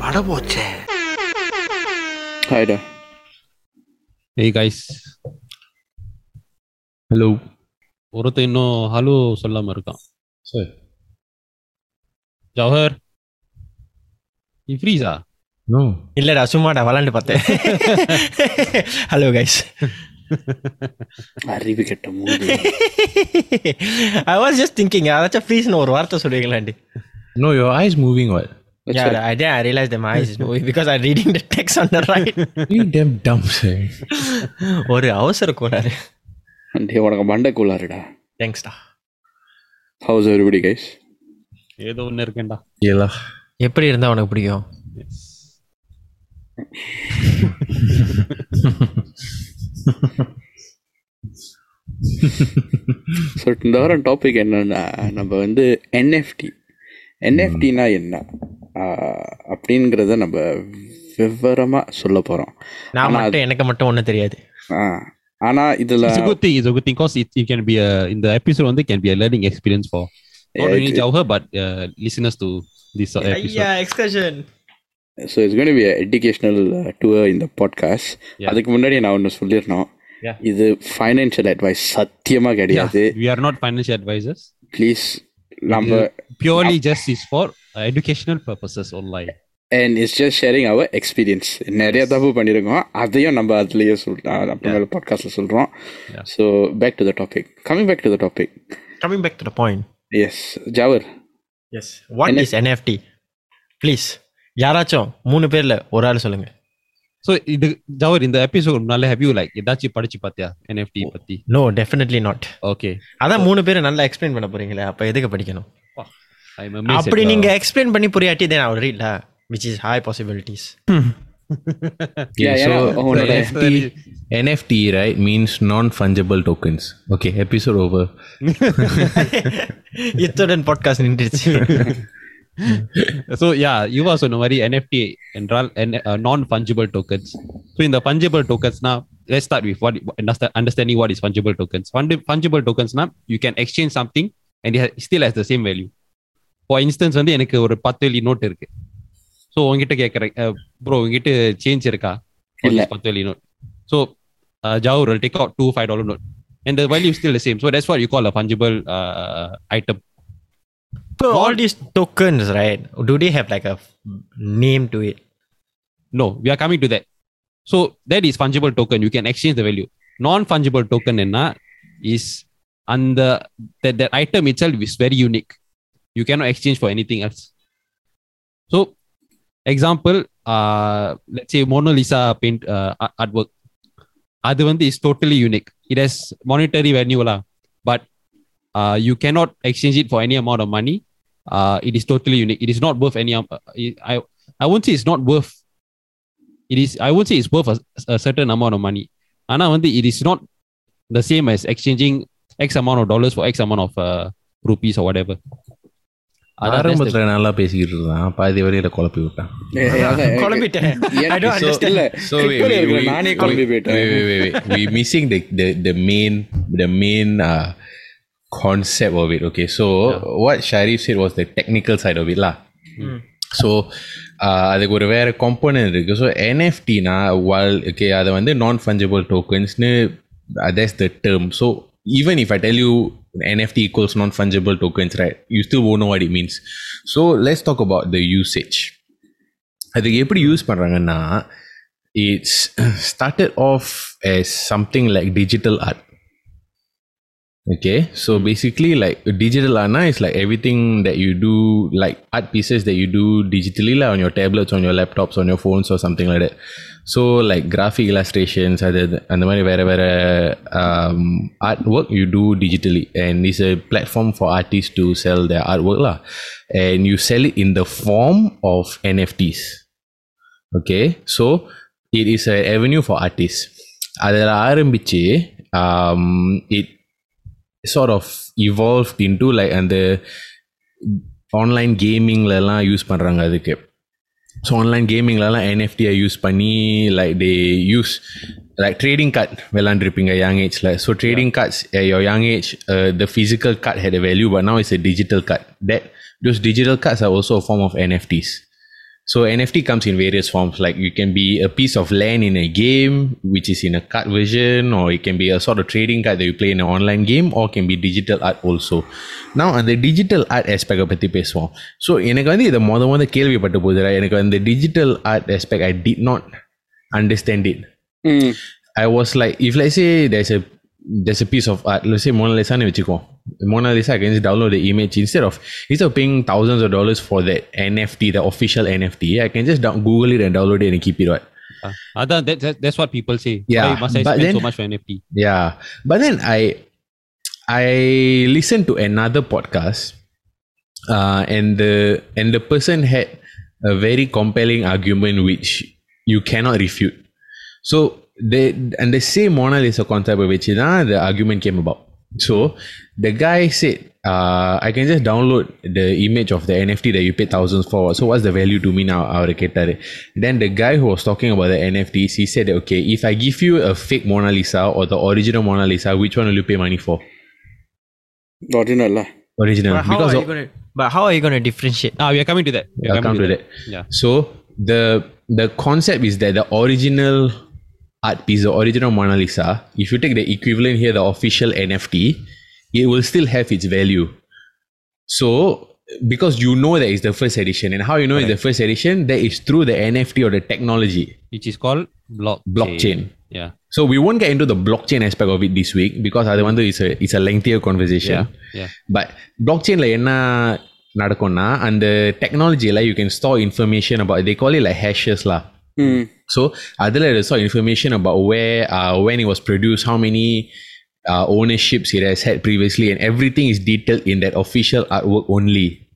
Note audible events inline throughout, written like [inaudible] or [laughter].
பட போச்சே ஹாய்டா ஏய் கைஸ் ஹலோ ஒருத்தன் இன்னும் ஹலோ சொல்லாம இருக்கான். சார். ஜவஹர். நீ ஃப்ரீஸா நோ இல்லடா சும்மாடா விளாண்டு பார்த்தேன். [laughs] ஹலோ கைஸ் அறிவு கெட்ட மூடி ஐ வாஸ் ஜஸ்ட் திங்கிங் அதாச்சும் ஃப்ரீஸ்னு ஒரு வார்த்தை சொல்லுவீங்களாண்டி no your eyes moving what Yeah, I did. I realized that my eyes is moving because I'm reading the text on the right. you damn dumb sir ஒரு அவசர கோளாறு டே உனக்கு மண்டை கூலாருடா தேங்க்ஸ்டா ஹவுஸ் எவ்ரிபடி கைஸ் ஏதோ ஒன்று இருக்கேன்டா yeah எப்படி இருந்தா உனக்கு பிடிக்கும் ஸோ இந்த வாரம் டாபிக் என்னன்னா நம்ம வந்து என்எஃப்டி என்எஃப்டினா என்ன அப்படிங்கிறத நம்ம விவரமாக சொல்ல போகிறோம் நான் மட்டும் எனக்கு மட்டும் ஒன்றும் தெரியாது ஆனால் இதில் It's a good thing. It's a good thing because it, it can be a in the episode one, can be a learning experience for not only Jawher but uh, listeners to this uh, episode. ஐயா excursion so it's gonna be educational tour இந்த podcast Yeah. அதுக்கு முன்னாடி நான் ஒன்று சொல்லிடணும் Yeah. இது financial advice சத்தியமாக கிடையாது we are not financial advisors. Please நம்ம Purely just is for uh, educational purposes online. And it's just sharing our experience நிறைய தப்பு பண்ணியிருக்கோம் அதையும் நம்ம அதுலேயே சொல்லிட்டோம் அப்புறமேல பாட்காஸ்ட்டில் சொல்கிறோம் Yeah. So back to the topic coming back to the topic coming back to the point S Jawahar S what is NFT please யாராச்சும் மூணு பேர்ல ஒரு ஆள் சொல்லுங்க. ஸோ இது ஜவர் இந்த எபிசோட் நல்ல ஹெவியூ லைக் ஏதாச்சும் படிச்சு பார்த்தியா என்எஃப்டி பத்தி? நோ டெஃபினெட்லி நாட் ஓகே அதான் மூணு பேரும் நல்லா எக்ஸ்பிளைன் பண்ண போறீங்களே அப்போ எதுக்கு படிக்கணும்? அப்படி நீங்க எக்ஸ்பிளைன் பண்ணி புரியாட்டி then our ரீட்ல which is high possibilities NFT right means non fungible tokens okay episode over இத்துடன் பாட்காஸ்ட் நின்றுச்சு. [laughs] [laughs] so yeah யுவா சொன்ன மாதிரி NFT என்றால் நான் fungible tokens so இந்த fungible tokens னா let's start with what understand- understanding what is fungible tokens Fund- fungible tokens னா you can exchange something and it ha- still has the same value for instance வந்து எனக்கு ஒரு பத்து வெள்ளி note இருக்கு so உங்ககிட்ட கேட்குறேன் ப்ரோ உங்ககிட்ட சேஞ்ச் இருக்கா for இல்ல. this பத்து வெள்ளி note so ஜாவூர் will take out two five dollar note and the value is still the same so that's what you call a fungible uh, item So all these tokens, right? Do they have like a f- name to it? No, we are coming to that. So that is fungible token. You can exchange the value. Non-fungible token enna is and the that, that item itself is very unique. You cannot exchange for anything else. So, example, uh, let's say Mona Lisa paint uh, art- artwork. அது வந்து is totally unique. It has monetary value lah, but uh, you cannot exchange it for any amount of money. Uh, it is totally unique. It is not worth any. am- Uh, I I won't say it's not worth it is i would say it's worth a, a certain amount of money ஆனா வந்து it is not the same as exchanging x amount of dollars for x amount of uh, rupees or whatever அதான் that's the- ஆரம்பத்துல நல்லா பேசிக்கிட்டு இருந்தான் பாதி வரையில குழப்பி விட்டான் [laughs] குழம்பிட்டேன் I don't So, understand. இல்ல, so wait, Crypto ல wait, இருக்கிற wait, நானே wait, குழம்பி wait, போயிட்டேன் wait, wait, wait. we missing the, the the main the main uh, concept of it. Okay, so what Sharif said was the technical side of it lah. So அதுக்கு ஒரு வேற component இருக்கு so என்எஃப்டினா வால் okay அதை வந்து நான் fungible டோக்கன்ஸ்னு that's the term so even if I tell you NFT equals நான் fungible tokens right you still oh know what it means so let's talk about the usage அதுக்கு எப்படி use பண்ணுறாங்கன்னா it's started off as something like digital art okay so basically like digital art na is like everything that you do like art pieces that you do digitally like on your tablets on your laptops on your phones or something like that so like graphic illustrations அது அந்த மாதிரி வேற வேற um, artwork you do digitally and it's a platform for artists to sell their artwork lah and you sell it in the form of NFTs okay so it is a avenue for artists அதில் ஆரம்பிச்சு um, it sort of evolved into like அந்த online கேமிங்லலாம் use பண்ணுறாங்க அதுக்கு so online கேமிங்லலாம் என்எஃப்டியை use பண்ணி like they use like trading card விளாண்டுருப்பீங்க young ஏஜ்ல so trading cards your young age the physical card had a value but now it's a digital card that those digital cards are also a form of NFTs so NFT comes in various forms like you can be a piece of land in a game which is in a card version or it can be a sort of trading card that you play in an online game or can be digital art also now அந்த digital art aspect பற்றி பேசுவோம் so எனக்கு வந்து இதை மொத மொத கேள்விப்பட்ட போது எனக்கு அந்த digital art aspect I did not understand it ம் I was like, if let's say there's a there's a piece of art, let's say Mona Lisa Nevichiko. Mona Lisa, I can just download the image instead of instead of paying thousands of dollars for the NFT, the official NFT. I can just down, Google it and download it and keep it right. Uh, ah, ah, that, that, that's what people say. Yeah, Why must I spend then, so much for NFT? Yeah, but then I I listened to another podcast, uh, and the and the person had a very compelling argument which you cannot refute. So they and the same Mona Lisa concept which is uh, the argument came about. So the guy said, uh, I can just download the image of the NFT that you paid thousands for. So what's the value to me now? Our Then the guy who was talking about the NFTs, he said, okay, if I give you a fake Mona Lisa or the original Mona Lisa, which one will you pay money for? Original lah. Original. But how, because are you gonna, but how are you going to differentiate? Ah, we are coming to that. We are I'll coming to, that. that. Yeah. So the the concept is that the original art piece, the original Mona Lisa, if you take the equivalent here, the official NFT, it will still have its value. So because you know that it's the first edition, and how you know it's the first edition, that is through the NFT or the technology Which is called blockchain. blockchain. Yeah. So we won't get into the blockchain aspect of it this week because அது வந்து it's a it's a lengthier conversation. Yeah. Yeah. But blockchainல என்ன நடக்கும்னா அந்த டெக்னாலஜியில் you can store information about they call it like hashes lah. ம் So அதில் they store information about where uh, when it was produced, how many uh, ownerships it has had previously, and everything is detailed in that official artwork only.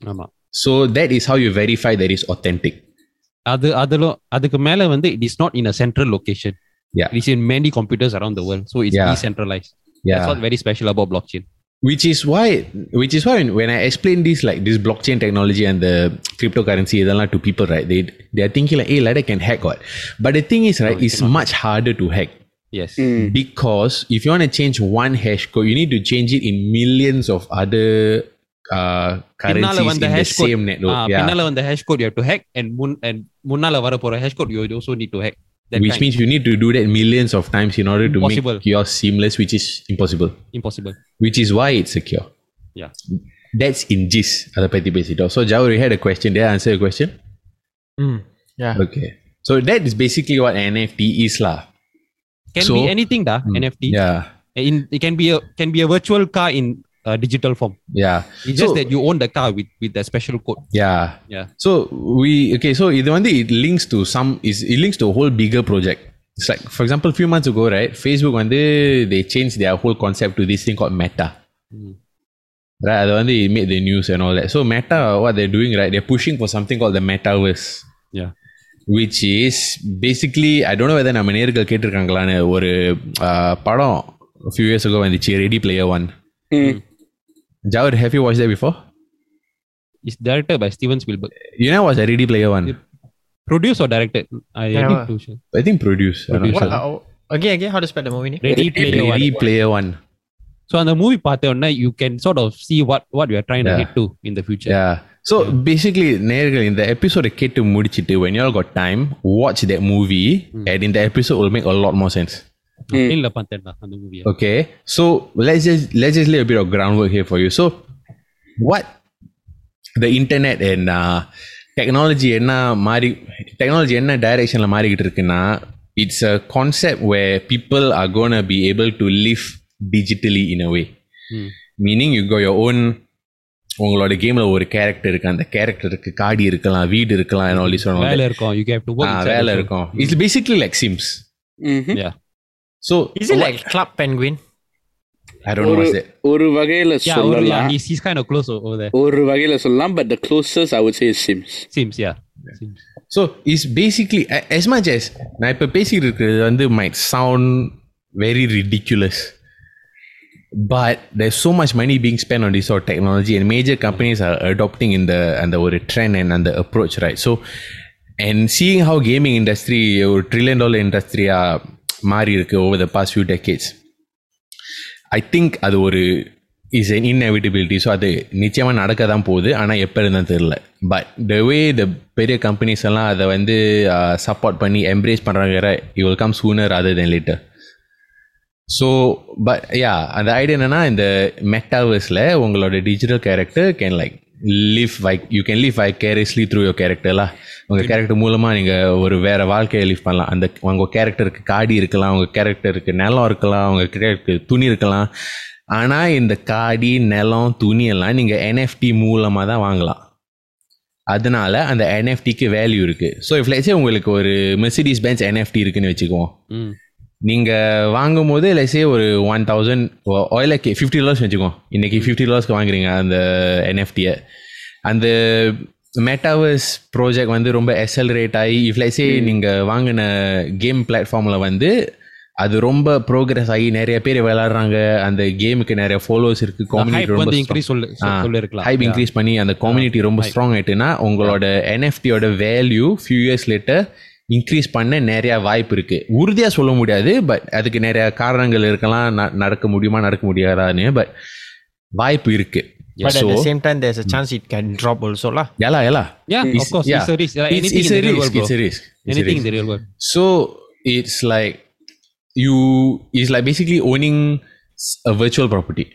ஆமா So that is how you verify that it's authentic. அது அதுல அதுக்கு மேல வந்து it is not in a central location Yeah. it is in many computers around the world so it's Yeah. decentralized Yeah. that's what very special about blockchain which is why which is why when, when i explain this like this blockchain technology and the cryptocurrency இதெல்லாம் to people right they they are thinking like hey like I can hack what but the thing is right No, you it's cannot. much harder to hack yes ம் because if you want to change one hash code you need to change it in millions of other uh, பின்னால currencies வந்த in the hash code same network Ah, yeah பின்னால வந்த hash code you have to hack and முன் and முன்னால வர போற hash code you also need to hack That which kind. means you need to do that millions of times in order to make your seamless, which is impossible. Impossible. Which is why it's secure. Yeah. That's in GIS, telepathy petty it So Jao, you had a question. Did I answer your question? Mm, yeah. Okay. So that is basically what NFT is, lah. Can so, be anything, da mm, NFT. Yeah. In, it can be a can be a virtual car in uh, digital form Yeah. it's just So- that you own the car with with the special code Yeah. yeah So we okay, so இது வந்து it links to some is it links to a whole bigger project. It's like for example, few months ago, right? Facebook வந்து they changed their whole concept to this thing called Meta. Mm. Right, அது வந்து it made the news and all that. So Meta, what they're doing, right? They're pushing for something called the Metaverse. yeah which is basically I don't know whether நம்ம நேர்கள் கேட்டிருக்காங்களான்னு ஒரு uh, படம் few years ago வந்துச்சு ready player one ம் Jawad, have you watched that before? it's directed by steven spielberg You know what's a ready player one? produced or directed i Yeah, need what? to sure. I think produce. I'm not Produce, sure. What, uh, again, again, how to spell the movie name? ready player one Ready player one. so அந்த movie பார்த்த உடனே you can sort of see what what we are trying to Yeah. head to in the future Yeah. So basically, நேர்கள் இந்த எபிசோட கேட்டு முடிச்சிட்டு when you all got time, watch that movie and in the episode will make a lot more sense. இல்ல பார்த்தேன்டா அந்த மூவியை Okay. So let's just let's just lay a bit of groundwork here for you. So what the internet and uh, technology என்ன மாறி technology என்ன டைரக்ஷன்ல மாறிக்கிட்டு இருக்குன்னா it's a concept where people are gonna be able to live digitally in a way. ம். Meaning you go your own உங்களோட கேம்ல ஒரு கேரக்டர் இருக்கு அந்த கேரக்டருக்கு காடி இருக்கலாம் வீடு இருக்கலாம் and all this and all that. வேலை இருக்கும் you have to work ah, inside வேலை also. இருக்கும் இட்ஸ் பேசிக்லி லைக் சிம்ஸ் ம்ஹும். yeah so Is it like Club Penguin? I don't know ஒரு வாட்ஸ் தட் ஒரு வகையில yeah, over, yeah சொல்லலாம் he's, he's kind of close o- over there ஒரு வகையில சொல்லலாம் but the closest I would say Sims seems yeah seems. So it's basically as much as நான் இப்போ பேசிக்கிட்டு இருக்கிறது வந்து might sound very ridiculous but there's so much money being spent on this sort of technology and major companies are adopting in the and the ஒரு trend and and the approach right so and seeing how gaming industry ஒரு trillion dollar industry மாறி இருக்கு over the past few decades I think அது ஒரு is N இன்எவிட்டபிலிட்டி so அது நிச்சயமாக நடக்க தான் போகுது. ஆனால் எப்போ இருந்தால் தெரில பட் த வே த பெரிய கம்பெனிஸ் எல்லாம் அதை வந்து சப்போர்ட் பண்ணி எம்ப்ரேஸ் பண்ணுறாங்க வேற you will come sooner other then later so but ya அந்த ஐடியா என்னென்னா இந்த மெட்டாவர்ஸில் உங்களோட digital character can like live vi you can live vicariously through your கேரக்டர்லாம் உங்கள் கேரக்டர் மூலமாக நீங்கள் ஒரு வேறு வாழ்க்கையை லிவ் பண்ணலாம். அந்த உங்கள் கேரக்டருக்கு காடி இருக்கலாம் உங்கள் கேரக்டருக்கு நிலம் இருக்கலாம் உங்கள் கேரக்டருக்கு துணி இருக்கலாம். ஆனால் இந்த காடி நிலம் துணி எல்லாம் நீங்கள் என்எஃப்டி மூலமாக தான் வாங்கலாம். அதனால அந்த என்எஃப்டிக்கு வேல்யூ இருக்குது ஸோ இஃப் லைட்ஸே உங்களுக்கு ஒரு மெர்சிடிஸ் பென்ஸ் என்எஃப்டி இருக்குன்னு வச்சுக்குவோம். ம் நீங்கள் வாங்கும்போது லைஸே ஒரு ஒன் தௌசண்ட் ஆயிலக்கு ஃபிஃப்டி டாலர்ஸ் வச்சுக்கோம் இன்றைக்கி ஃபிஃப்டி டாலர்ஸ்க்கு வாங்குறீங்க அந்த என்எஃப்டியை அந்த மெட்டாவர்ஸ் ப்ராஜெக்ட் வந்து ரொம்ப எசலரேட் ஆகி இஃப் லைஸே நீங்கள் வாங்கின கேம் பிளாட்ஃபார்மில் வந்து அது ரொம்ப ப்ரோக்ரஸ் ஆகி நிறைய பேர் விளையாடுறாங்க. அந்த கேமுக்கு நிறைய ஃபாலோவர்ஸ் இருக்கு கம்யூனிட்டி ரொம்ப இன்க்ரீஸ் சொல்லு சொல்லு இருக்கலாம் ஹைப் இன்க்ரீஸ் பண்ணி அந்த கம்யூனிட்டி ரொம்ப ஸ்ட்ராங் ஆயிட்டுன்னா உங்களோட என்எஃப்டியோட value few years later increase பண்ண நிறைய வாய்ப்பு இருக்கு உறுதியாக சொல்ல முடியாது பட் அதுக்கு நிறைய காரணங்கள் இருக்கலாம் ந- நடக்க முடியுமா நடக்க முடியாதான்னு பட் வாய்ப்பு இருக்கு But at So, the same time, there's a chance it can drop also lah. yala, yala. Yeah, of It's- course, yeah. it's a risk. Like It's, anything it's in a the real risk. world, bro. It's a risk. It's a Anything in risk. the real world. So it's like you it's like basically owning s- a virtual property.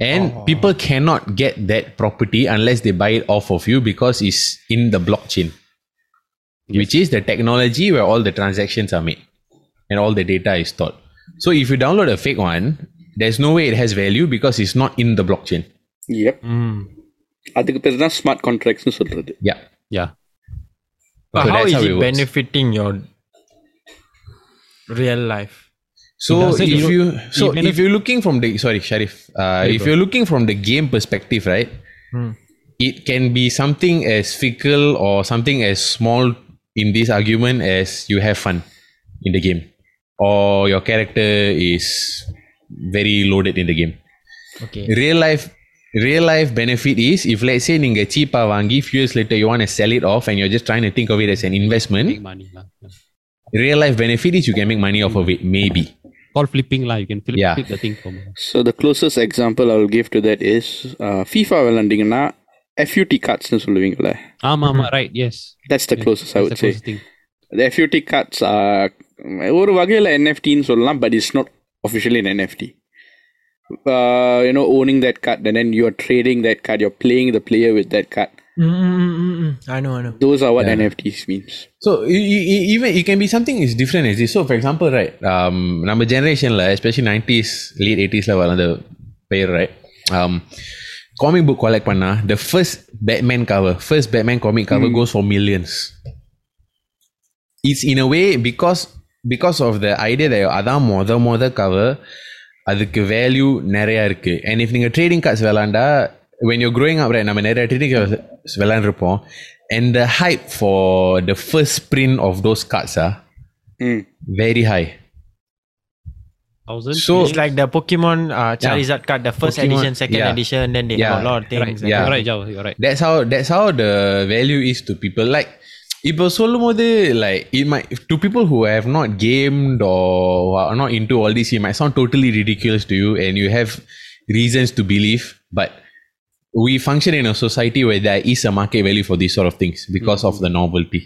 And people cannot get that property unless they buy it off of you because it's in the blockchain, which is the technology where all the transactions are made and all the data is stored. So if you download a fake one, there's no way it has value because it's not in the blockchain. Yep. அதுக்கு பேர் தான் smart கான்ட்ராக்ட்ஸ்னு சொல்றது Yeah. Yeah. But So how that's is how it it works. benefiting your real life? So doesn't- if you you know, so even if you're looking from the sorry Sharif, uh, if you're looking from the game perspective, right? It can be something as fickle or something as small in this argument as you have fun in the game, or your character is very loaded in the game. Okay. Real life real life benefit is if let's say நீங்க cheap வாங்கி few years later you want to sell it off and you're just trying to think of it as an investment. Make money. lah. Yeah. Real life benefit is you can make money off of it, maybe. Called flipping lah. You can flip, Yeah. flip the thing from. So the closest example I will give to that is uh, FIFA விளாண்டிங்கன்னா FUT கார்ட்ஸ்னு சொல்லுவீங்களே ஆமா ஆமா right yes that's the closest I would say thing the FUT cards are ஒரு வகையில் என்எஃப்டின்னு சொல்லலாம் but it's not officially an NFT. Uh, you know, owning that card and then you're trading that card, you're playing the player with that card. Mm-mm-mm-mm. I know, I know. Those are what NFTs means. So e- e- e- even it can be something is different as this. So for example, right, um, நம்ம generationல especially 90s, late 80s ல வளர்ந்த பேர் right, um, comic book collect பண்ணா the first Batman cover, first Batman comic cover goes for millions. It's in a way because because of the idea that அதான் மொத மொத cover அதுக்கு value நிறைய இருக்கு அண்ட் இஃப் நீங்கள் ட்ரேடிங் கார்ட்ஸ் விளாண்டா when you growing up நம்ம நிறைய ட்ரேடிங் கார்ட்ஸ் விளாண்டுருப்போம் and the hype for the first print of those cards R Mm. Very high thousand So It's like the Pokemon uh, Charizard card, the first Pokemon, edition, second yeah. edition, then they Yeah. have a lot of things. right, and Yeah. you're right, Jao, you're right. that's how that's how the value is to people like இப்போ சொல்லும் போது like it might to people who have not gamed or who are not into all this it might sound totally ridiculous to you and you have reasons to believe but we function in a society where there is a market value for these sort of things because of the novelty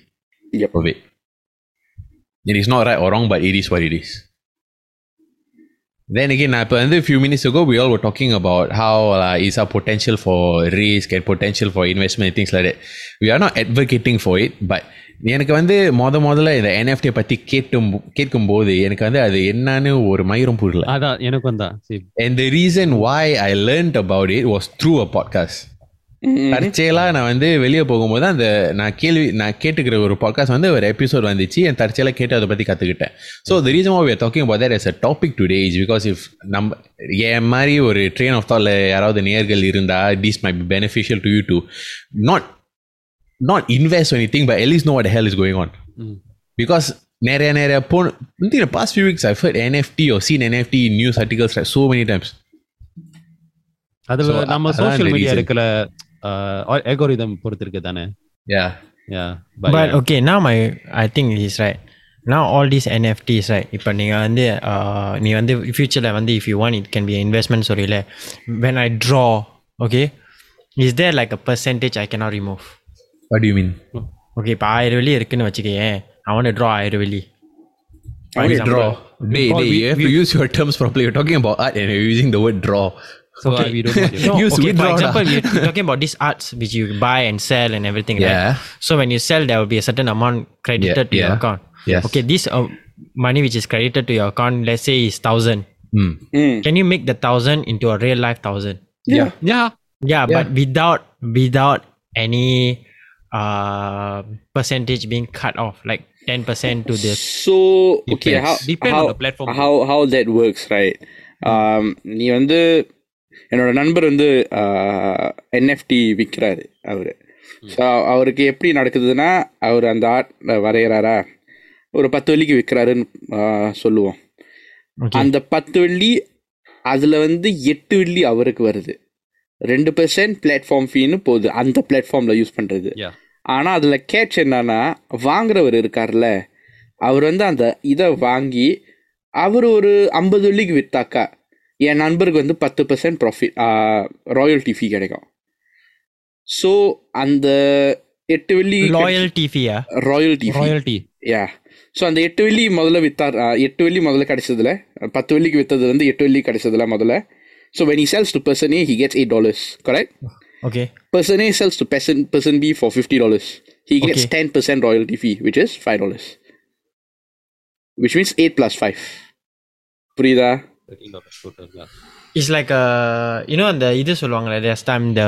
Yep. of it it is not right or wrong but it is what it is Then again வந்து few minutes ago we all were talking about how uh, is our potential for risk and potential for investment and things like that we are not advocating for it but எனக்கு வந்து மொத முதல்ல இந்த NFT பத்தி கேட்டும் கேட்கும்போது எனக்கு வந்து அது என்னன்னு ஒரு மயிரும் புரியல அதான் எனக்கும் தான் சரி and the reason why I learned about it was through a தற்செயலாக நான் வந்து வெளியே போகும்போது அந்த நான் கேள்வி நான் கேட்டுக்கிற ஒரு பாட்காஸ்ட் வந்து ஒரு எபிசோட் வந்துச்சு. என் தற்செயலாக கேட்டு அதை பற்றி கற்றுக்கிட்டேன் so the reason of talking about there as a topic today is because if நம்ம என் மாதிரி ஒரு ட்ரெயின் ஆஃப் தால் யாராவது நேர்கள் இருந்தால் these may be beneficial to you to not not invest anything but at least know what hell is going on because நிறைய நிறைய phone இந்த past few weeks I heard NFT oh seen NFT news articles so many times அதுல நம்ம social media இருக்கல இருக்கிற algorithm பொறுத்து இருக்கு தானே Yeah. Yeah But okay, now my I think he's right. Now all these NFTs right இப்போ நீங்கள் வந்து uh, நீ வந்து ஃபியூச்சரில் வந்து if you want it can be an investment சொல்லியில when I draw okay is there like a percentage I cannot remove What do you mean? okay இப்போ ஆயிரம் வெள்ளி இருக்குன்னு வச்சுக்கேன் I want to draw ஆயிரம் வெள்ளி I want to draw. Day, Or day, we- you have to use your terms properly. You're talking about art and you're using the word draw. So uh, we don't want [laughs] it. No, Use okay, for withdraw lah. example, you're you're talking about these arts which you buy and sell and everything, Yeah. right? So when you sell, there will be a certain amount credited Yeah, to your yeah. account. Yes. Okay, this uh, money which is credited to your account, let's say is thousand. Hmm. Mm. Can you make the thousand into a real life thousand? Yeah. Yeah. Yeah, but without without any uh percentage being cut off, like ten percent to this. So okay, Depends. how Depend how, on the platform. how how that works, right? Um, நீ வந்து என்னோட நண்பர் வந்து NFT விற்கிறாரு அவர். So அவருக்கு எப்படி நடக்குதுன்னா அவர் அந்த art வரைகிறாரா ஒரு பத்து வெள்ளிக்கு விற்கிறாருன்னு சொல்லுவோம். அந்த பத்து வெள்ளி அதில் வந்து எட்டு வெள்ளி அவருக்கு வருது. ரெண்டு பெர்சன்ட் பிளாட்ஃபார்ம் ஃபீன்னு போகுது. அந்த பிளாட்ஃபார்மில் யூஸ் பண்ணுறது. ஆனால் அதில் கேட்ச் என்னன்னா வாங்குறவர் இருக்கார்ல அவர் வந்து அந்த இதை வாங்கி அவர் ஒரு ஐம்பது வெள்ளிக்கு விற்றாக்கா என் நண்பருக்கு வந்து பத்து பர்சன்ட் ப்ராஃபிட் ராயல்டி ஃபீ கிடைக்கும். ஸோ அந்த எட்டு வெள்ளி ராயல்டி ஃபீயா ராயல்டி ராயல்டி யா ஸோ அந்த எட்டு வெள்ளி முதல்ல வித்தார் எட்டு வெள்ளி முதல்ல கிடைச்சதுல பத்து வெள்ளிக்கு வித்தது வந்து எட்டு வெள்ளி கிடைச்சதுல முதல்ல. So when he sells to person A he gets eight dollars correct okay person A sells to person person B for fifty dollars he gets ten percent royalty fee which is five dollars which means eight plus five புரியுதா? Eight plus five புரியுதா Total, yeah. It's like a you know the இது சொல்லுவாங்கல்ல there's time the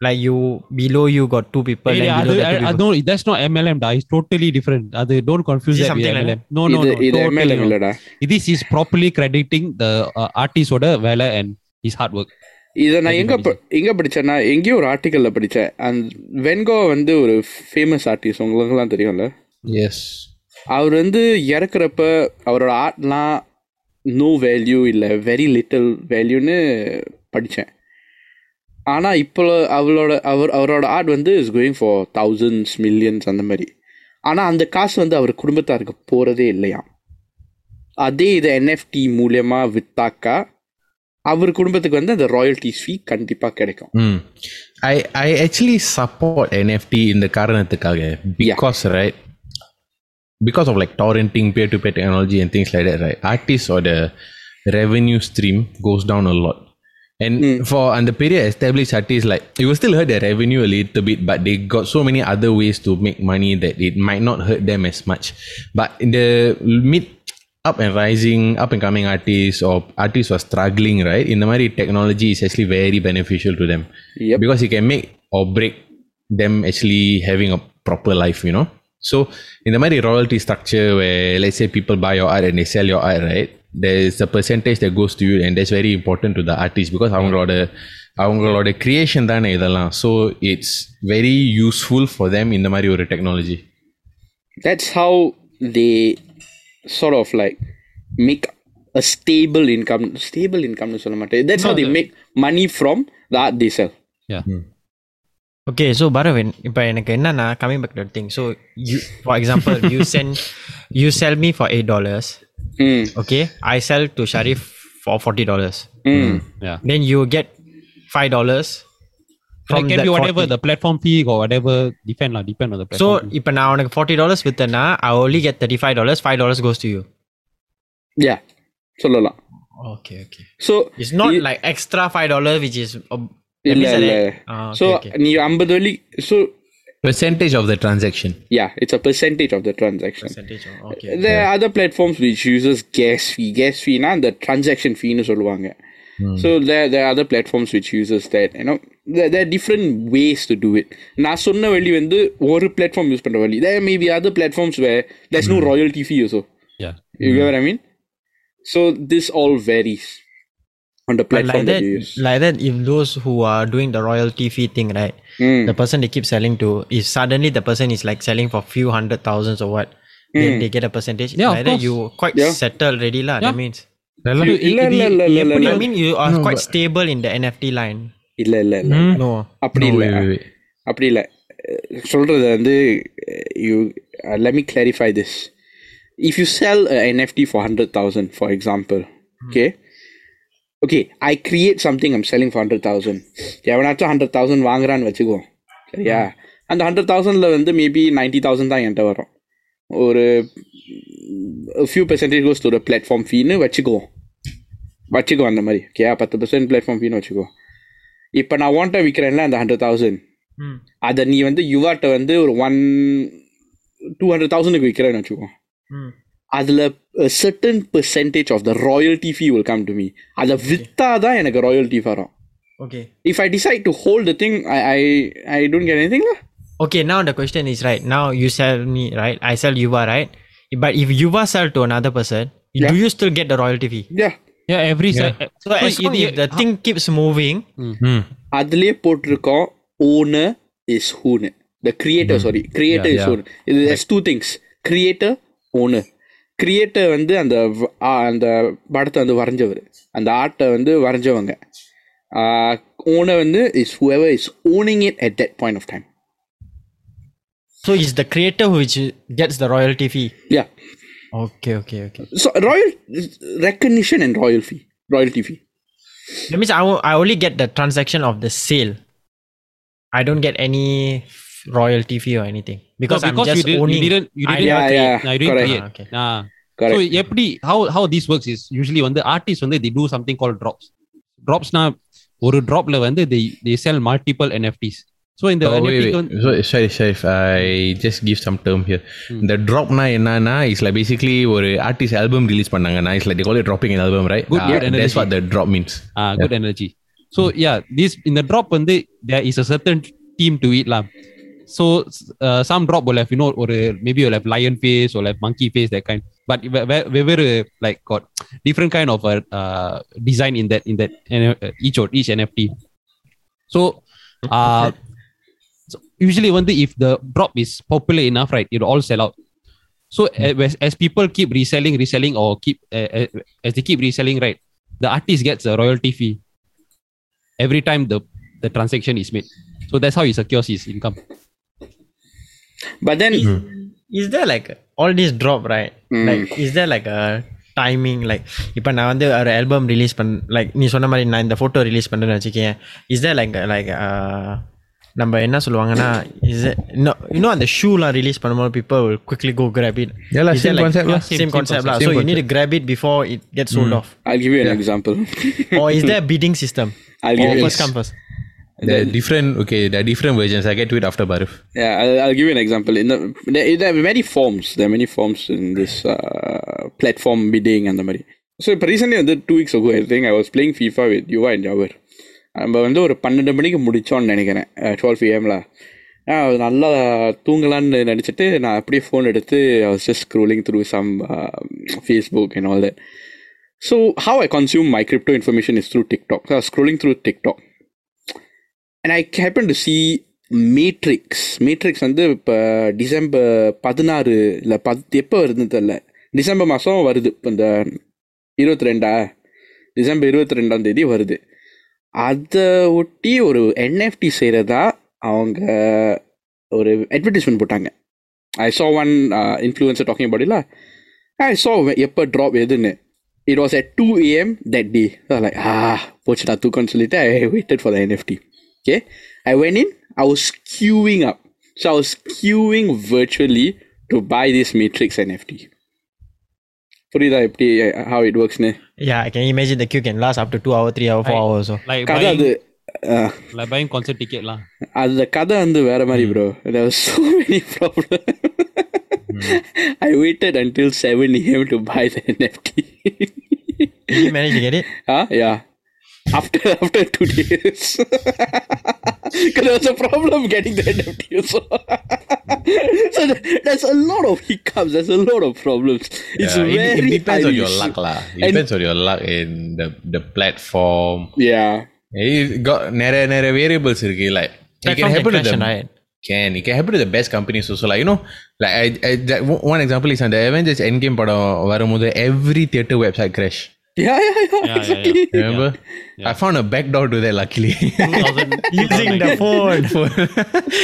like you below you got two people Hey, and அது- below the two I- I people. don't- that's not MLM da. It's totally different. அது don't confuse that with something like MLM. No, no, இது no. இது totally MLM no. இல்லடா This is properly crediting the uh, artist ஓட வேலை and his hard work. இதை நான் எங்க எங்க படிச்சேன்னா எங்கேயோ ஒரு ஆர்டிக்கல்ல படிச்சேன் அந்த வென்கோ வந்து ஒரு ஃபேமஸ் ஆர்டிஸ்ட் உங்களுக்குலாம் தெரியும்ல Yes. அவர் வந்து இறக்குறப்ப அவரோட ஆர்ட்லாம் நோ வேல்யூ இல்லை. வெரி லிட்டில் வேல்யூன்னு படித்தேன் ஆனால் இப்போ அவளோட அவர் அவரோட ஆர்ட் வந்து is going for thousands millions அந்த மாதிரி. ஆனால் அந்த காசு வந்து அவர் குடும்பத்தாருக்கு போகிறதே இல்லையாம் அதே இதை என்எஃப்டி மூலியமாக வித்தாக்கா அவர் குடும்பத்துக்கு வந்து அந்த ராயல்ட்டிஸ் ஃபீ கண்டிப்பாக கிடைக்கும். I I actually support NFT in the காரணத்துக்காக. Because right because of like torrenting peer-to-peer technology and things like that right? Artists or the revenue stream goes down a lot. And mm. for the period established artists like it will still hurt their revenue a little bit but they got so many other ways to make money that it might not hurt them as much. But in the mid up and rising up and coming artists or artists who are struggling right in the Mari technology is actually very beneficial to them. Yep. because it can make or break them actually having a proper life you know? so in the மாதிரி royalty structure where let's say people buy your art and they sell your art right there's a percentage that goes to you and that's very important to the artist because அவங்களோட அவங்களோட creation தானே இதெல்லாம் so it's very useful for them இந்த மாதிரி ஒரு technology that's how they sort of like make a stable income stable income சொல்ல மாட்டேன் that's how they make money from the art they sell Yeah. Okay, so Bharavin, இப்போ எனக்கு என்னன்னா coming back to the thing. So you, for example, you [laughs] send, you sell me for eight dollars. mm. Okay, I sell to Sharif for forty dollars. Mm. Yeah. Then you get five dollars. It can be whatever the platform fee or whatever. Depend lah. Depend on the So platform. fee. இப்போ நான் உனக்கு forty dollars வித்தேன்னா I only get thirty five dollars. Five dollars goes to you. yeah சொல்லலாம் Okay, okay. so It's not E- like extra five dollars which is. Uh, that இல்ல means இல்ல that- Ah, so okay, okay. நீ ஐம்பது வெள்ளி so percentage of the transaction yeah it's a percentage of the transaction Percentage. oh, Okay. there are other platforms which uses gas fee gas fee na the transaction fee னு சொல்லுவாங்க so there there are other platforms which uses that you know there, there are different ways to do it நான் சொன்ன வழி வந்து ஒரு platform use பண்ற வழி there may be other platforms where there's no royalty fee also Yeah. you get what I mean so this all varies on the But platform like that, that, you use like that, if those who are doing the royalty fee thing, right, Mm. the person they keep selling to, if suddenly the person is like selling for few hundred thousands or what, then they get a percentage. Yeah, of like that course. you quite Yeah. settled already lah. Yeah. That means. நல்லா- இது- இல்ல, இது- இல்ல, இல்ல, இல்ல, எப்படி இல்ல. I mean you are No, quite but- stable in the NFT line. இல்ல இல்ல இல்ல Hmm? No. அப்படி No, இல்ல wait, wait, wait. அப்படி இல்ல அஹ் சொல்றது வந்து you let me clarify this if you sell a nft for 100000 for example Okay okay i create something i'm selling for 100000 எவனாச்சும் 100000 வாங்குறான்னு வச்சுக்குவோம் சரியா? அந்த ஹண்ட்ரட் தௌசண்ட்ல வந்து மேபி நைன்டி தௌசண்ட் தான் என்கிட்ட வரும். ஒரு few percentage goes to platform ஃபீன்னு வச்சுக்குவோம் வச்சுக்குவோம் அந்த மாதிரி ஓகே பத்து பர்சன்ட் பிளாட்ஃபார்ம் ஃபீன்னு வச்சுக்குவோம் இப்போ நான் ஒன்ட்ட விற்கிறேன்ல அந்த ஹண்ட்ரட் தௌசண்ட். அதை நீ வந்து யுவாட்ட வந்து ஒரு ஒன் டூ ஹண்ட்ரட் தௌசண்ட்க்கு விற்கிறேன்னு வச்சுக்கோ. அதில் certain percentage of the royalty fee will come to me அதை விற்றா தான் எனக்கு ராயல்ட்டி வரும் Okay. if I decide to hold the thing I I, I don't get anything lah. Okay, now the question is right. Now you sell me, right? I sell Yuva, right? But if Yuva sell to another person, Yeah. do you still get the royalty fee? yeah Yeah, every Yeah. side. So as long இது- as the thing keeps moving, Hmm. அதுலயே போட்டிருக்கோம் owner is ஹூனு the creator sorry creator is yeah. Own இது there's two things creator owner creator வந்து அந்த வ- ஆ, அந்த படத்தை வந்து வரைஞ்சவர் அந்த ஆர்ட்டை வந்து வரைஞ்சவங்க ஓனர் வந்து is whoever is owning it at that point of time so it's the creator which gets the royalty fee. yeah Okay, okay, okay. so royal recognition and royal fee royalty fee That means I, wo- I only get the transaction of the sale. I don't get any royalty fee or anything because, No, I'm because just you, did, owning. you didn't you I didn't Yeah, create. yeah, No, you didn't correct. create. Ah, okay. Ah. correct So எப்படி how how this works is usually வந்து artists வந்து they do something called drops. Dropsனா ஒரு dropல வந்து they they sell multiple NFTs. So இந்த Oh, wait, NFT wait. வந்து So, sorry, Sharif, I just give some term here. The dropனா என்னன்னா is like basically ஒரு artist album release பண்ணாங்கன்னா it's like they call it dropping an album, right? Good, Ah, good that's analogy. what the drop means. uh, good energy. So yeah, this in the drop வந்து there is a certain theme to it lah. So uh, some drop will have you know or maybe you'll have lion face or like monkey face that kind. But ve- very like got different kind of uh, uh, design in that in that uh, each or each NFT. So uh, so usually when the if the drop is popular enough, right, it'll all sell out. So uh, as, as people keep reselling, reselling, or keep uh, as they keep reselling, right, the artist gets a royalty fee every time the the transaction is made. So that's how he secures his income. but then Is there like all this drop right? Mm. Like is there like a timing like இப்போ நான் வந்து ஒரு album release பண் like நீ சொன்ன மாதிரி நான் இந்த ஃபோட்டோ ரிலீஸ் பண்ணுறேன்னு வச்சுக்கேன் இஸ் தேர் லைக் லைக் நம்ம என்ன சொல்லுவாங்கன்னா இஸ் இன்னும் அந்த ஷூலாம் ரிலீஸ் பண்ணும்போது people will quickly go grab it Yeah lah, Is there same like- concept lah. same, Same- concept same lah. concept. so Same you need to grab it before it gets sold off there a bidding system I'll or give you first come first There are different, okay, there are different versions. I get to it after Barif. Yeah, I'll, I'll give you an example. In the there, there are many forms. There are many forms in this uh, platform bidding and the மாதிரி. So இப்போ recently வந்து two weeks ago I think I was playing FIFA with Yuva and ஜவர் நம்ம வந்து ஒரு பன்னெண்டு மணிக்கு முடிச்சோம்னு நினைக்கிறேன் twelve பிஎம்ல நல்லா தூங்கலான்னு நினச்சிட்டு நான் அப்படியே ஃபோன் எடுத்து I was just scrolling through some uh, Facebook and all that. So how I consume my crypto information is through TikTok. So I and I happen to see Matrix Matrix வந்து இப்போ December பதினாறு இல்லை பத் எப்போ வருதுன்னு தெரில. December மாதம் வருது. இப்போ இந்த இருபத்தி ரெண்டா டிசம்பர் இருபத்தி ரெண்டாம் தேதி வருது. அதை ஒட்டி ஒரு என்எஃப்டி செய்கிறதா அவங்க ஒரு அட்வர்டைஸ்மெண்ட் போட்டாங்க. ஐ சா ஒன் இன்ஃப்ளூயன்ஸர் டாக்கிங் பாடியில் ஐ சா எப்போ ட்ராப் எதுன்னு. It was at two AM that day like ah போச்சுடா தூக்கம்னு சொல்லிட்டு I waited for the NFT Okay, I went in. I was queuing up. So I was queuing virtually to buy this Matrix NFT. புரியுதா எப்படி how it works னு yeah I can imagine the queue can last up to two hour three hour four Right. hours so Like கதை buying, அது அஹ், like buying concert ticket lah. அந்த கதை வந்து வேற மாதிரி bro there was so many problems I waited until 7 a.m. to buy the NFT did you manage to get it huh? yeah after [laughs] after two days [laughs] because there was a problem getting the NFT also [laughs] so th- there's a lot of hiccups there's a lot of problems it's Yeah, it- very it, depends on highly your sh- luck lah. It And- depends on your luck in the the platform. yeah It got நிறைய நிறைய variables இருக்கு like it can Platform can happen to crash, them. right Can it can happen to the best companies also like you know like I, I that one one example is on the Avengers Endgame படம் வரும்போது every theater website crash. Yeah, yeah, yeah. Yeah, yeah, exactly. yeah. [laughs] Remember? I found a back door to that luckily. [laughs] 2000, [laughs] Using the phone.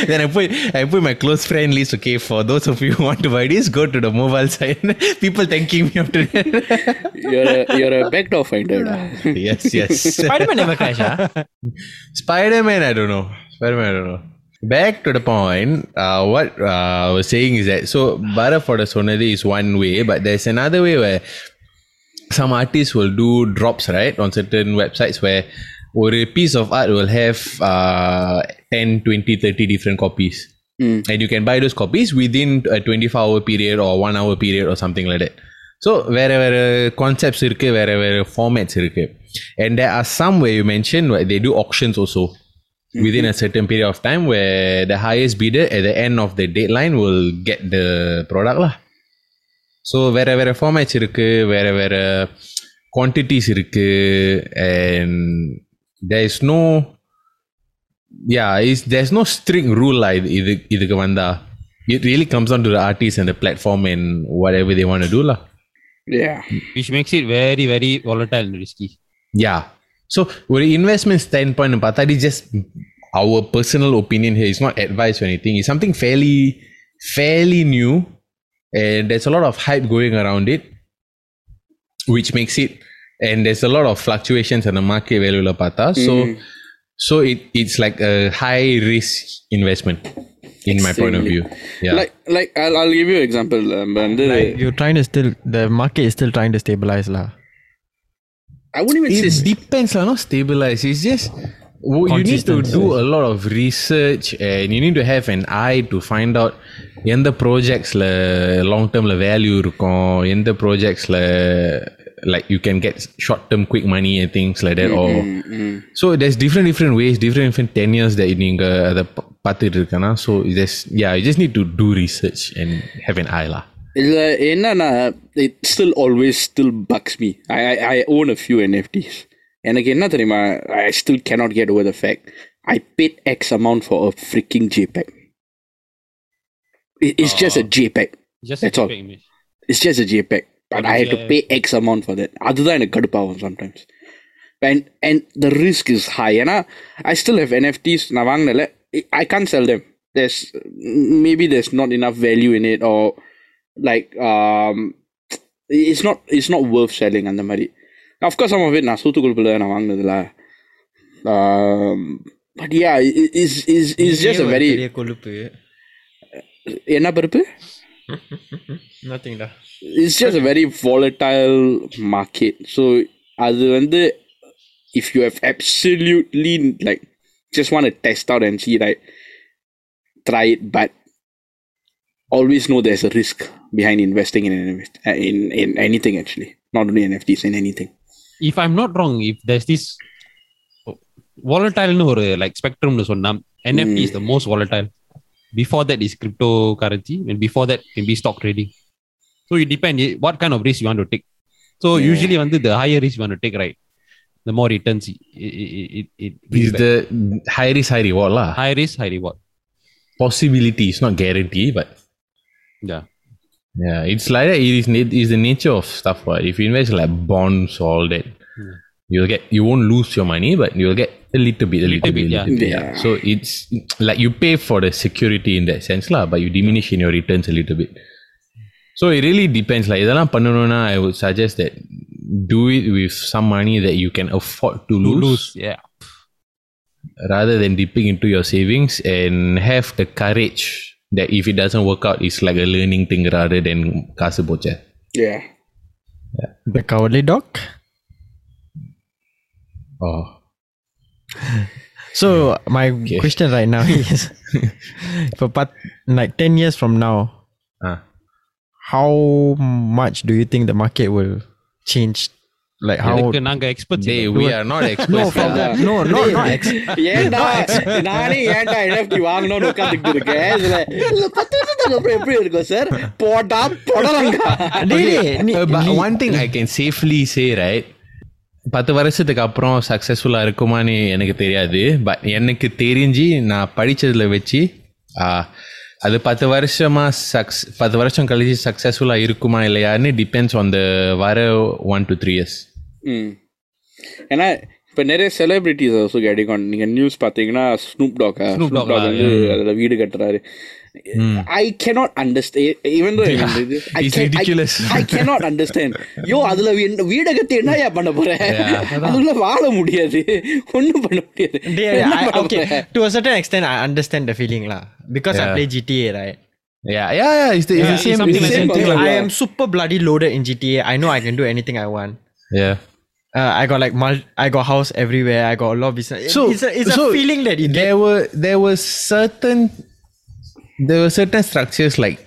then I put I put my close friend list. Okay, for those of you who want to buy this, go to the mobile site. People thanking me after that. You're a you're a backdoor finder. da. yes, yes. Spider-Man never crash, ah? Spider Man, I don't know. Spider Man, I don't know. Back to the point, uh, what uh, I was saying is that so Bara for the Sonadi is one way, but there's another way where some artists will do drops, right, on certain websites where or a piece of art will have uh, 10, 20, 30 different copies. Mm. And you can buy those copies within a 24 hour period or one hour period or something like that. So வேற வேற concepts இருக்கு வேற வேற formats இருக்கு and there are some where you mentioned where they do auctions also within a certain period of time where the highest bidder at the end of the deadline will get the product lah so வேற வேற formats இருக்கு வேற வேற quantities இருக்கு and there is no yeah is there's no strict rule lah இது இது- இதுக்கு வந்தா it really comes down to the artist and the platform and whatever they want to do lah Yeah. which makes it very, very volatile and risky. Yeah. So, ஒரு investment standpoint பார்த்தா it is just our personal opinion here. It's not advice or anything. It's something fairly, fairly new, and there's a lot of hype going around it, which makes it and there's a lot of fluctuations in the market value of pata. So mm. so it, it's like a high risk investment in Extremely. my point of view. Yeah. Like like I'll, I'll give you an example. Um, like you're trying to still the market is still trying to stabilize lah. I wouldn't even it say depends, on not stabilize. It's just you need to do a lot of research and you need to have an eye to find out எந்த ப்ராஜெக்ட்ஸில் long டேர்மில் value இருக்கும் எந்த ப்ராஜெக்ட்ஸில் like you can get short term quick money and things like that or so there's different different ways different different tenures that நீங்கள் அதை ப- பார்த்துட்டு இருக்கேன்னா so there's yeah you just need to do research and have an eye lah இதுல என்னன்னா it still always still bugs me I, I I own a few NFTs எனக்கு என்ன தெரியுமா I still cannot get over the fact I paid X amount for a freaking JPEG It- it's just a JPEG Just That's a all. perfect image. it's just a JPEG but But I is had to there- pay X amount for that அதுதான் எனக்கு கடுப்பாகும் sometimes and and the risk is high ஏன்னா I still have NFTs நான் வாங்கினல I can't sell them there's maybe there's not enough value in it or like um it's not it's not worth selling அந்த மாதிரி of course some of it நான் சூத்துக்குழுப்பில் நான் வாங்கினதுல um but yeah it, it's, it's, it's just a very பெரிய கொழுப்பு என்ன பருப்பு nothing da it's just a very volatile market so அது வந்து if you have absolutely like just want to test out and see right try it but always know there's a risk behind investing in invest- uh, in in anything actually not only NFTs in anything if I'm not wrong, if there's this volatile ஒரு like spectrum சொன்னா NFT is the most volatile. Before that is cryptocurrency, and before that can be stock trading. So it depends eh, what kind of risk you want to take. So Yeah. usually வந்து the higher risk you want to take, right? The more returns it it it, it, it brings is back. the high risk high reward lah high risk, high reward. possibility it's not guarantee but Yeah. Yeah, it's like that. It is, it is the nature of stuff. Right? If you invest like bonds, all that, you'll get you won't lose your money, but you'll get a little bit, a little, Little bit, bit, a yeah. little bit. Yeah. So it's like you pay for the security in that sense, lah, but you diminish in your returns a little bit. So it really depends. Like இதெல்லாம் பண்ணணும்னா, I would suggest that do it with some money that you can afford to To lose, lose, yeah. rather than dipping into your savings and have the courage that if it doesn't work out, it's like a learning thing rather than kasu bocha. Yeah. yeah. The cowardly dog. Oh. So my okay. question right now [laughs] is, [laughs] for part like ten years from now, uh. how much do you think the market will change like how நாங்க experts They, இல்ல. we are not no experts. no no ex- ஏன்டா நானே ஏன்டா NFT வாங்கணும்னு உட்காந்துட்டு இருக்கேன் இதுல இதுல பத்து வருஷத்துக்கு அப்புறம் எப்படி இருக்கும் சார் போட்டா போடலாங்க but one thing I can safely say, right? பத்து வருஷத்துக்கு அப்புறம் சக்ஸஸ்ஃபுல்லாக இருக்குமான்னு எனக்கு தெரியாது பட் எனக்கு தெரிஞ்சு நான் படிச்சதுல வச்சு அது பத்து வருஷமா சக்ஸ் பத்து வருஷம் கழிச்சு சக்ஸஸ்ஃபுல்லாக இருக்குமா இல்லையான்னு டிபெண்ட்ஸ் ஆன் த வர ஒன் டு த்ரீ இயர்ஸ் ம் ஏன்னா இப்போ நிறைய செலிபிரிட்டிஸ் ஆல்சோ கெட்டிங் ஆன் நீங்கள் நியூஸ் பார்த்தீங்கன்னா Snoop Dogg Snoop Snoop Dogg வந்து அதில் வீடு கட்டுறாரு I cannot understand even I It's ridiculous. I cannot understand yo அதுல வீட கட்டி என்னயா பண்ண போற அதுல வாழ முடியாது ஒண்ணும் பண்ண முடியாது என்ன okay, போற? to a certain extent, I understand the feeling lah. Because I Yeah. play GTA, right? Yeah, yeah, yeah. It's the, it's the Yeah, same, something it's the like same that. thing. Lah. I am super bloody loaded in GTA. I know I can do anything I want. Yeah. Uh, I got like mul- I got house everywhere. I got a lot of business. So it's a, it's so a feeling that you get. there were there were certain there were certain structures like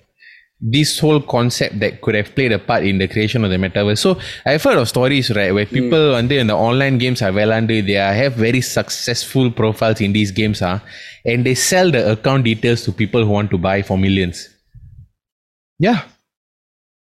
this whole concept that could have played a part in the creation of the metaverse. So I've heard of stories right where people under in the online games are well under they are, have very successful profiles in these games ah, and they sell the account details to people who want to buy for millions. Yeah.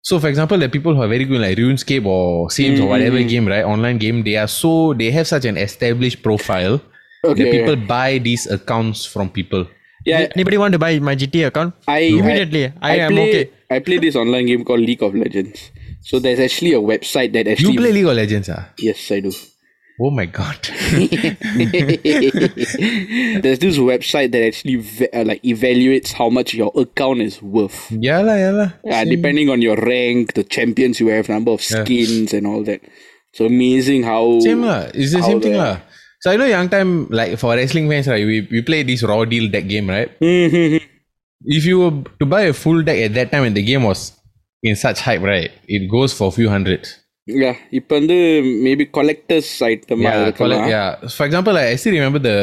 So for example, the people who are very good like RuneScape or Sims or whatever game, right? Online game, they are so they have such an established profile Okay. that people buy these accounts from people. Yeah, Anybody want to buy my GTA account? I Immediately, I, am play, okay. I play this online game called League of Legends. So there's actually a website that actually. You actually play League of Legends, ah? Yes, I do. Oh my god. [laughs] [laughs] There's this website that actually ve- uh, like evaluates how much your account is worth. yeah lah, yeah lah. Uh, depending on your rank, the champions you have, number of skins, and all that. So amazing how Same lah. It's the same thing lah. So I know young time like for wrestling fans, right? We we play this raw deal deck game, right? If you were to buy a full deck at that time when the game was in such hype, right? It goes for a few hundreds yeah, இப்போ வந்து maybe collectors item Yeah, collect, இருக்கலாம். yeah. For example, like, I still remember the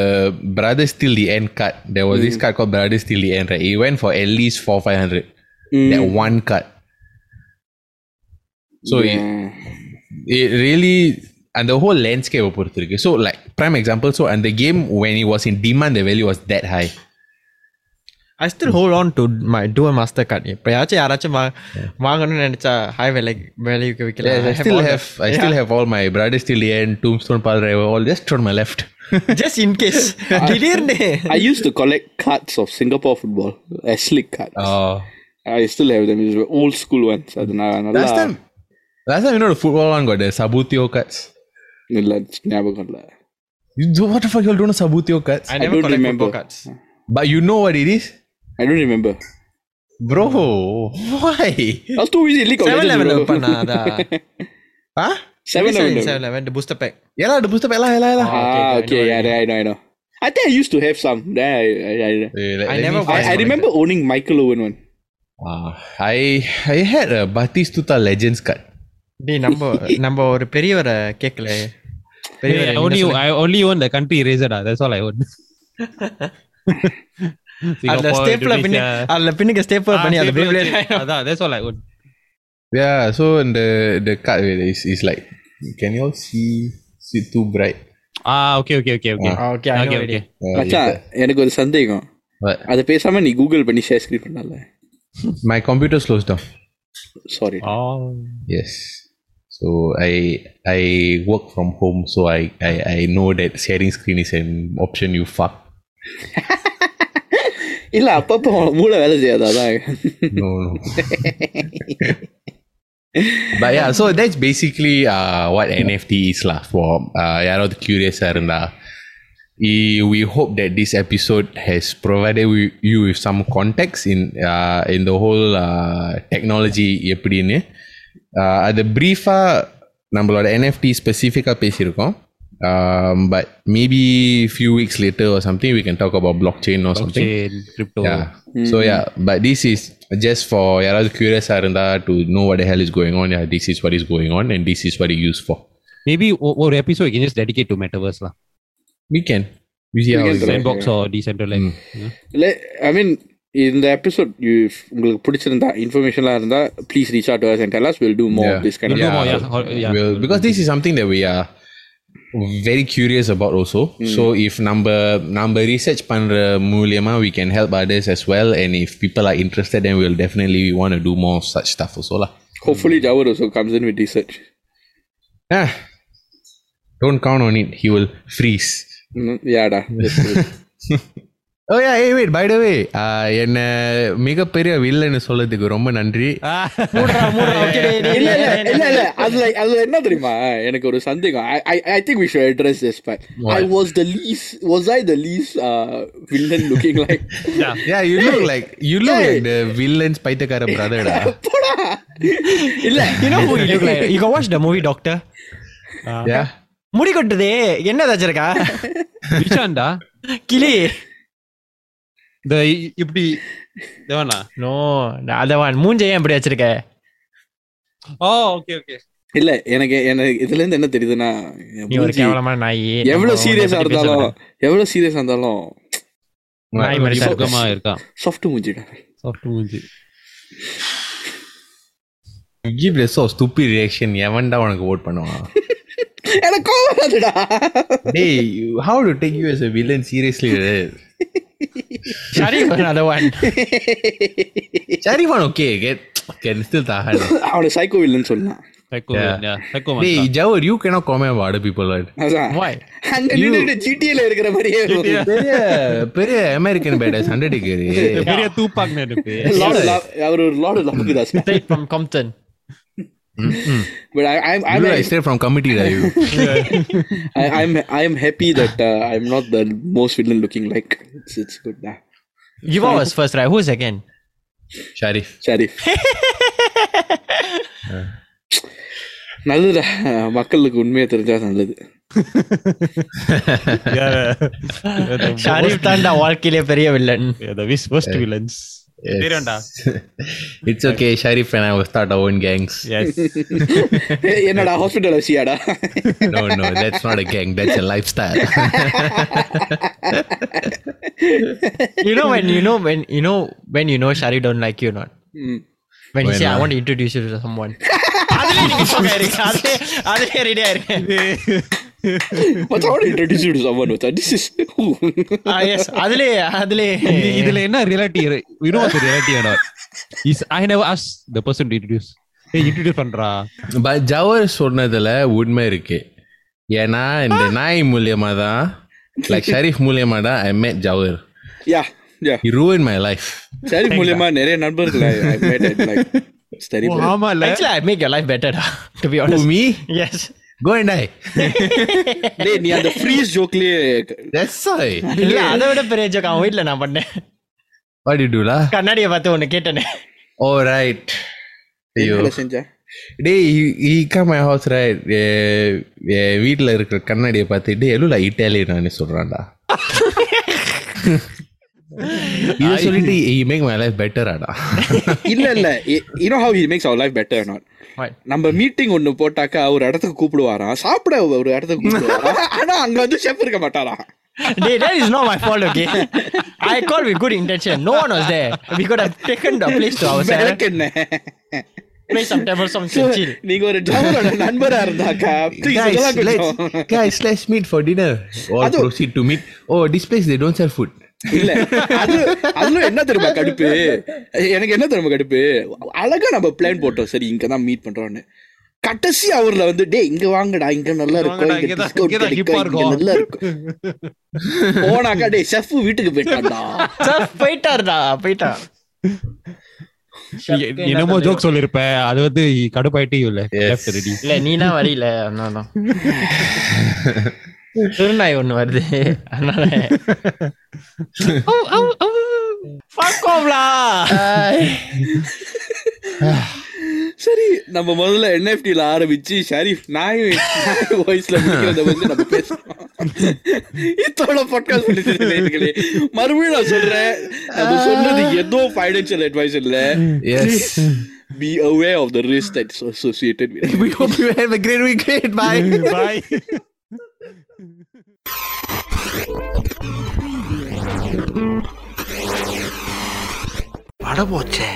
Brothers Till the End card. There was this card called Brothers Till the End, right? It went for at least four five hundred. Mm. That one card. So it, Yeah. it really and the whole landscape பொறுத்து இருக்கு so like prime example so and the game when it was in demand the value was that high I still hold on to my Duel Masters card. எப்பயாச்சும் யாராச்சும் வாங்கணும்னு நினைச்சா high விலை விலைக்கு விற்கல I still have I still have all my broad still ஏன் doom stone ball all just on my left just in case [laughs] திடீர்னு I used to collect cards of Singapore football as slick cards oh. I still have them it's old school ones அதனால last time last time you know the football one got the Sabutio cards இல்ல ஞாபகம் இல்ல You, what the fuck you all don't know Sabutio cards? I never I don't collect remember. cards. But you know what it is? I don't remember. bro why I was too busy League of 7 Legends. level bro. open அதா [laughs] huh Seven level. 7 level the booster pack. yeah lah the booster pack lah yeah lah, yeah lah. Ah, okay, okay, I know yeah, I know, I know. I think I used to have some. Then I, I, I, Eh, let- I let me never find I, I one. remember owning Michael Owen one. Ah, I I had a Batistuta Legends card. டேய் நம்ம [laughs] நம்ம ஒரு பெரியவரை கேட்கல Hey, பெரியவரை I only I only own the country eraser. ah. That's all I own. [laughs] அந்த Singapore, ஸ்டேப்ல பின்ன Indonesia. அதுல பின்னுக்கு ஸ்டேப் Ah, பண்ணி அந்த stapler Beyblade tape. அதான், That's all I own. Yeah, so and the the card is is like can you all see see too bright? Ah, okay, okay, okay, okay. Ah, okay, I know okay, already. okay. Uh, மச்சான் எனக்கு ஒரு சந்தேகம் But அதை பேசாம நீ Google பண்ணி share screen பண்ணல my computer slows down. Sorry Oh. Yes. So I I work from home, so I, I I know that sharing screen is an option. You fuck. [laughs] இல்ல அப்பப்போ உன் மூளை வேலை செய்யாது அதான் No, no. but yeah, so that's basically uh, what NFT is lah for uh, யாராவது curious இருந்தா E- we hope that this episode has provided wi- you with some context in uh, in the whole uh, technology எப்படின்னு uh, அது பிரீஃபாக நம்மளோட NFT ஸ்பெசிஃபிக்காக பேசியிருக்கோம் um, but maybe few weeks later or something we can talk about blockchain or something Blockchain, crypto. yeah. So yeah, but this is just for யாராவது curious இருந்தா to know what the hell is going on. Yeah, this is what is going on and this is what it used for. Maybe o- ஒரு episode we can just dedicate to metaverse lah. We can. We see We how can it goes. try. Sandbox or decentralized. Yeah. ஐ மீன் இந்த episode உங்களுக்கு பிடிச்சிருந்தா இன்ஃபர்மேஷன்லாம் இருந்தா please reach out us and tell us will do more Yeah. This kind We'll do of more, yeah. Or- yeah. Well, because this is very curious about also. Mm. So if number number research pandra mulema, we can help others as well. And if people are interested, then we'll definitely want to do more such stuff also lah. Hopefully, Jawad also comes in with research. Ah, don't count on it. He will freeze. Mm, yeah, da, [laughs] oh yeah ஏய் wait by the வே என்ன மிகப்பெரிய வில்லன்னு சொல்லதுக்கு ரொம்ப நன்றி மூடுறா, மூடுறா, okay, டேய், டேய், இல்ல இல்ல டேய், இல்ல டேய். இல்ல அதுல அதுல என்ன தெரியுமா எனக்கு ஒரு சந்தேகம் I I I think we should address this but I was the lease was I the lease villain looking like yeah you look like you look like the villains பைத்தியக்கார பிரதர்டா போடா இல்ல You know who you look like? You can watch the movie Doctor. யா முடி கொட்டுதே என்ன தச்சிருக்கா விஷாண்டா கிளி இந்த இப்படி தேவனா நோ அதவான் மூஞ்ச ஏன் இப்படி வச்சிருக்க? ஓ ஓகே ஓகே இல்ல எனக்கு எனக்கு இதுல இருந்து என்ன தெரியுதுன்னா எவ்வளவு சீரியஸா இருந்தாலும் எவ்வளவு சீரியஸா இருந்தாலும் நாய் மாதிரி சுகமா இருக்கான் சாஃப்ட் மூஞ்சிடா சாஃப்ட் மூஞ்சி கிவ் ரியாக்ஷன் எவன்டா உனக்கு ஓட் பண்ணுவான்? எனக்கு கோவம் வருதுடா. டேய் how to take you as a villain? Seriously Sharif another one. Sharif one okay get can still tahan. அவன சைக்கோ வில்லன் சொல்லலாம். Psycho, yeah. yeah. Psycho hey, Jawar, you cannot comment about other people, right? Why? ஜிடிஏல இருக்கிற மாதிரியே பெரிய பெரிய American badass hundred பெரிய தூப்பாக் நடிப்பு அவர் ஒரு lord லம்புதாஸ் from Compton [laughs] but I I'm I'm I'm straight from committee da you [laughs] I, I'm I'm happy that uh, I'm not the most villain looking like it's, it's good nah. Yuva was first right who's second Sharif Sharif [laughs] நல்லதுடா மக்களுக்கு உண்மையை தெரிஞ்சா நல்லது ஷாரிஃப் தான்டா வாழ்க்கையிலே பெரிய villain the vis- worst villains தெரியும்டா it's okay Sharif and I will start our own gangs yes ஏய், என்னடா hospital வச்சியாடா no no that's not a gang that's a lifestyle [laughs] you know when you know when you know when you know Shari don't like you or not ம். when you When, say I uh, want to introduce you to someone அதுலயே நீங்க shock ஆயிருங்க அதுலயே அதுலயே ready [laughs] what's how to introduce இதுல என்ன reality you know what the reality or not? Is i never பண்றா. But ஜவர் சொன்னதுல உண்மை இருக்கு. ஏன்னா இந்த நாய் மூலியமா தான் லைக் ஷரீஃப் மூலியமா தான் I made Jawar yeah yeah he my life Sharif மூலியமா நிறைய நண்பர்கள் ஆமா like I make your life to be me as go and [laughs] டேய் நீ அந்த ஃப்ரீஸ் ஜோக்லயே இல்ல அத விட பெரிய ஜோக் அவன் வீட்ல நான் பண்ணேன். வாட் யூ டு கண்ணாடிய பார்த்து ஒன்னு கேட்டனே. ஓ ரைட் ஐயோ. செஞ்ச? டேய் ஈ கம் மை ஹவுஸ் ரைட் வீட்ல இருக்க கண்ணாடிய பார்த்து டேய் எலுல இட்டாலியன் சொல்றான்டா. [laughs] [laughs] [laughs] இதை சொல்லிட்டு ஈ மேக் மை லைஃப் பெட்டராடா [laughs] இல்ல இல்ல I- you know how he makes our life better or not? What? நம்ம மீட்டிங் ஒண்ணு போட்டாக்கா ஒரு இடத்துக்கு கூப்பிடுவாராம் சாப்பிட ஒரு இடத்துக்கு கூப்பிடுவாராம் ஆனா அங்க வந்து ஷெஃப் இருக்க மாட்டாராம் Hey, that is not my fault, okay? I called with good intention. No one was there. We could have taken the place to ourselves, எனக்கு என்ன play some tables, some chill. chill. நீங்க ஒரு ஜாமரோட நண்பரா இருந்தாக்கா please guys இதெல்லாம் let's கொஞ்சம் guys let's meet for dinner or அது- proceed to meet oh this place they don't sell food இல்ல அது அதுல என்ன தெரியுமா கடுப்பு? எனக்கு என்ன தெரியுமா கடுப்பு? அழகா நம்ம பிளான் போட்டோம். சரி இங்க தான் மீட் பண்றோம்னு. கடைசி அவர்ல வந்து டே இங்க வாங்கடா இங்க நல்லா இருக்கும் இங்க இங்கதான்- இங்கதான் கிடைக்கும். நல்லா இருக்கும். போனாக்கா டே செஃப் வீட்டுக்கு போயிட்டான்டா. Sir, போயிட்டாருடா போயிட்டா. நீ என்னமோ ஜோக் சொல்லிருப்ப. அது வந்து கடுப்பாயிட்டு இல்ல இல்ல நீனா வரல அதனால திருநாய் ஒண்ணு வருது. அதனால. [laughs] சரி நம்ம முதல்ல என்எஃப்டில ஆரம்பிச்சு ஷரீஃப் நாய் வாய்ஸ்ல முடிக்கிறத வந்து நம்ம பேசலாம் இத்தோட பாட்காஸ்ட் பண்ணிட்டு மறுபடியும் நான் சொல்றேன். நம்ம சொன்னது ஏதோ ஃபைனான்சியல் அட்வைஸ் இல்ல. Yes. Be aware of the risk that's associated with it. we hope you have a great weekend bye. Bye வட போச்சே